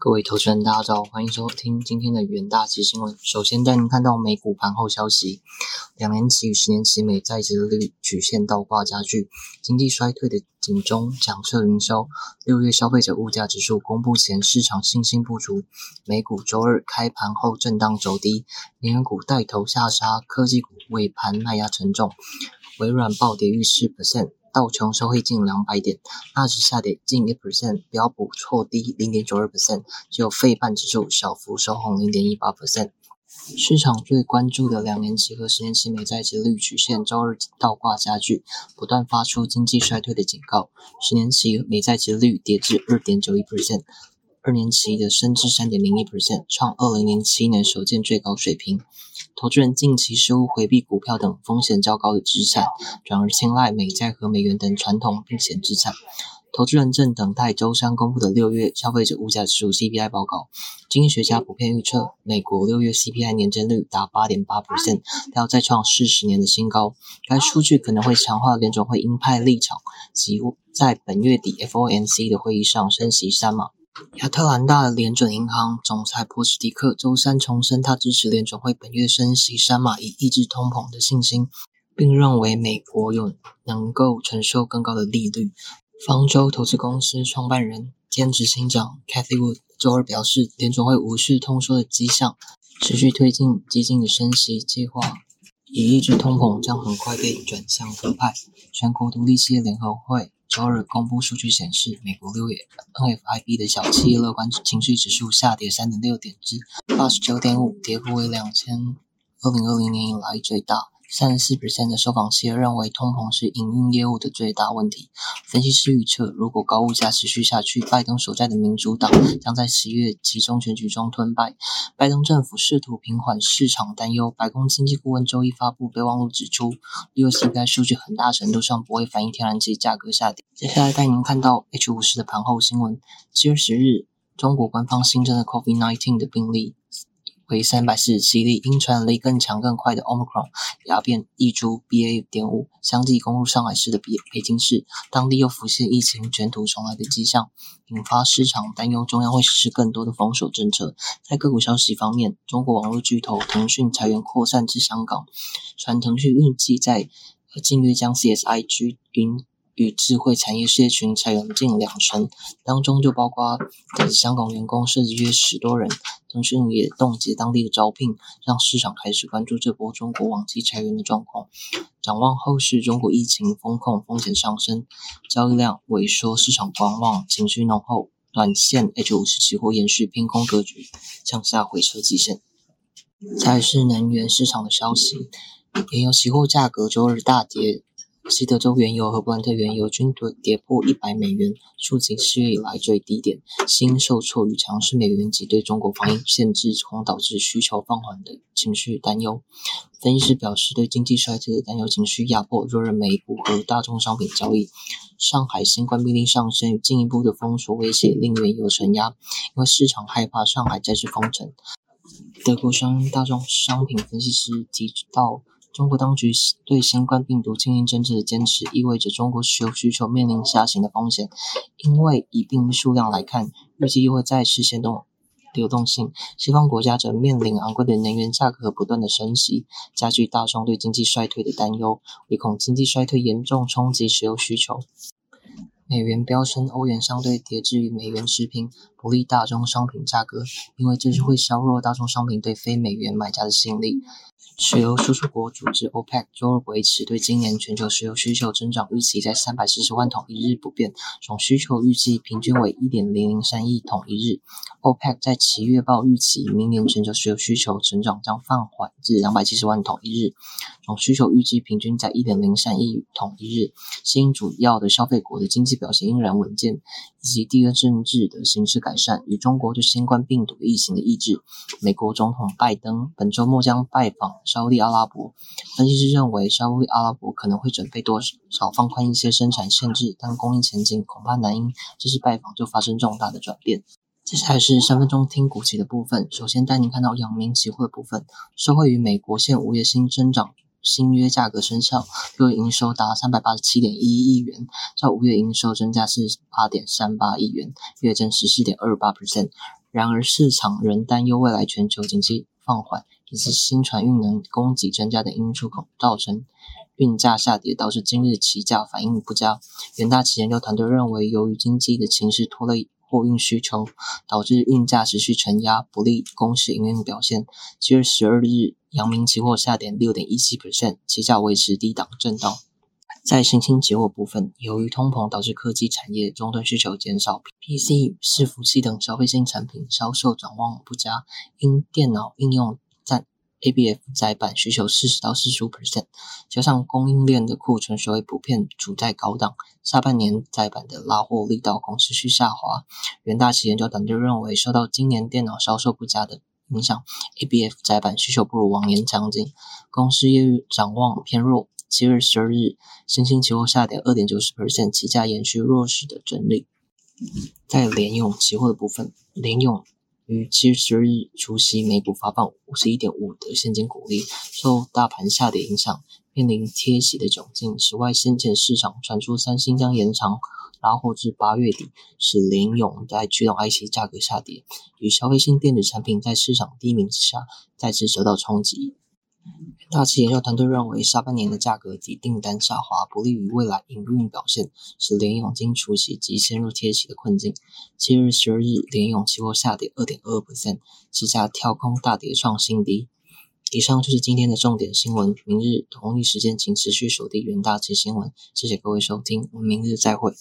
各位投资人，大家早，欢迎收听今天的元大期新闻。首先带您看到美股盘后消息，两年期与十年期美债殖利率曲线倒挂加剧，经济衰退的警钟响彻云霄。六月消费者物价指数公布前，市场信心不足，美股周二开盘后震荡走低，能源股带头下杀，科技股尾盘卖压沉重，微软暴跌逾四百分。道琼收黑近两百点，纳指下跌近一 percent，标普挫低零点九二 percent，只有费半指数小幅收红零点一八 percent。市场最关注的两年期和十年期美债值率曲线周二倒挂加剧，不断发出经济衰退的警告。十年期美债值率跌至二点九一 percent。二年期的升至三点零一 percent，创二零零七年首见最高水平。投资人近期似乎回避股票等风险较高的资产，转而青睐美债和美元等传统避险资产。投资人正等待周三公布的六月消费者物价指数 CPI 报告。经济学家普遍预测，美国六月 CPI 年增率达八点八 percent，要再创四十年的新高。该数据可能会强化联总会鹰派立场，及在本月底 FOMC 的会议上升息三码。亚特兰大联准银行总裁波斯蒂克周三重申，他支持联准会本月升息三码以抑制通膨的信心，并认为美国有能够承受更高的利率。方舟投资公司创办人兼执行长 Cathy Wood 周二表示，联准会无视通缩的迹象，持续推进激进的升息计划，以抑制通膨将很快被转向鸽派。全国独立企业联合会。周日公布数据显示，美国六月 NFIB 的小企业乐观情绪指数下跌三点六点至八十九点五，跌幅为两千二零二零年以来最大。三十四 percent 的受访企业认为通膨是营运业务的最大问题。分析师预测，如果高物价持续下去，拜登所在的民主党将在十月集中选举中吞败。拜登政府试图平缓市场担忧。白宫经济顾问周一发布备忘录指出，六 CPI 数据很大程度上不会反映天然气价格下跌。接下来带您看到 H 五十的盘后新闻。七月十日，中国官方新增的 COVID-19 的病例。为三百四十七例，因传染力更强更快的 Omicron 亚变异株 BA. 点五相继攻入上海市的北北京市，当地又浮现疫情卷土重来的迹象，引发市场担忧，中央会实施更多的防守政策。在个股消息方面，中国网络巨头腾讯裁员扩散至香港，传腾讯预计在近月将 CSIG 云。与智慧产业事业群裁员近两成，当中就包括香港员工，涉及约十多人。腾讯也冻结当地的招聘，让市场开始关注这波中国网机裁员的状况。展望后市，中国疫情风控风险上升，交易量萎缩，市场观望情绪浓厚，短线 H 五十期货延续偏空格局，向下回撤极限。再是能源市场的消息，原油期货价格周日大跌。西德州原油和布兰特原油均跌跌破一百美元，触及四月以来最低点。新受挫与强势美元及对中国防疫限制恐导致需求放缓的情绪担忧。分析师表示，对经济衰退的担忧情绪压迫弱日美股和大宗商品交易。上海新冠病例上升与进一步的封锁威胁令原油承压，因为市场害怕上海再次封城。德国商大众商品分析师提到。中国当局对新冠病毒禁令政策的坚持，意味着中国石油需求面临下行的风险。因为以病例数量来看，预计又会再次牵动流动性。西方国家则面临昂贵的能源价格不断的升息，加剧大众对经济衰退的担忧，唯恐经济衰退严重冲击石油需求。美元飙升，欧元相对跌至与美元持平，不利大宗商品价格，因为这是会削弱大宗商品对非美元买家的吸引力。石油输出国组织 OPEC 周二维持对今年全球石油需求增长预期在三百四十万桶一日不变，总需求预计平均为一点零零三亿桶一日。OPEC 在其月报预期明年全球石油需求增长将放缓至两百七十万桶一日，总需求预计平均在一点零三亿桶一日。新主要的消费国的经济表现依然稳健，以及地缘政治的形势改善与中国对新冠病毒疫情的抑制。美国总统拜登本周末将拜访。沙特阿拉伯分析师认为，沙特阿拉伯可能会准备多少放宽一些生产限制，但供应前景恐怕难因这次拜访就发生重大的转变。接下来是三分钟听股期的部分，首先带您看到阳明期货的部分，受惠于美国现五月新增长新约价格生效，六月营收达三百八十七点一亿元，较五月营收增加四十八点三八亿元，月增十四点二八 percent。然而，市场仍担忧未来全球经济放缓以及新船运能供给增加的因素，造成运价下跌，导致今日期价反应不佳。远大期研究团队认为，由于经济的情势拖累。货运需求导致运价持续承压，不利公司营运表现。七月十二日，阳明期货下跌六点一七 percent，期价维持低档震荡。在新兴期货部分，由于通膨导致科技产业终端需求减少，PC、伺服器等消费性产品销售展望不佳，因电脑应用占。ABF 载板需求四十到四十五 percent，加上供应链的库存所以普遍处在高档，下半年载板的拉货力道恐持续下滑。元大企研究团队认为，受到今年电脑销售不佳的影响，ABF 载板需求不如往年强劲，公司业务展望偏弱。七月十二日，新兴期货下跌二点九十 percent，期价延续弱势的整理。在联用期货的部分，联用。于七月十日除夕，每股发放五十一点五的现金股利，受大盘下跌影响，面临贴息的窘境。此外，先前市场传出三星将延长拉货至八月底，使联咏在驱动 IC 价格下跌，与消费性电子产品在市场低迷之下再次受到冲击。大气研究团队认为，下半年的价格及订单下滑不利于未来营运表现，使联咏经除息及陷入贴息的困境。七月十二日，联咏期货下跌二点二 percent，期价跳空大跌创新低。以上就是今天的重点新闻，明日同一时间请持续锁定元大旗新闻。谢谢各位收听，我们明日再会。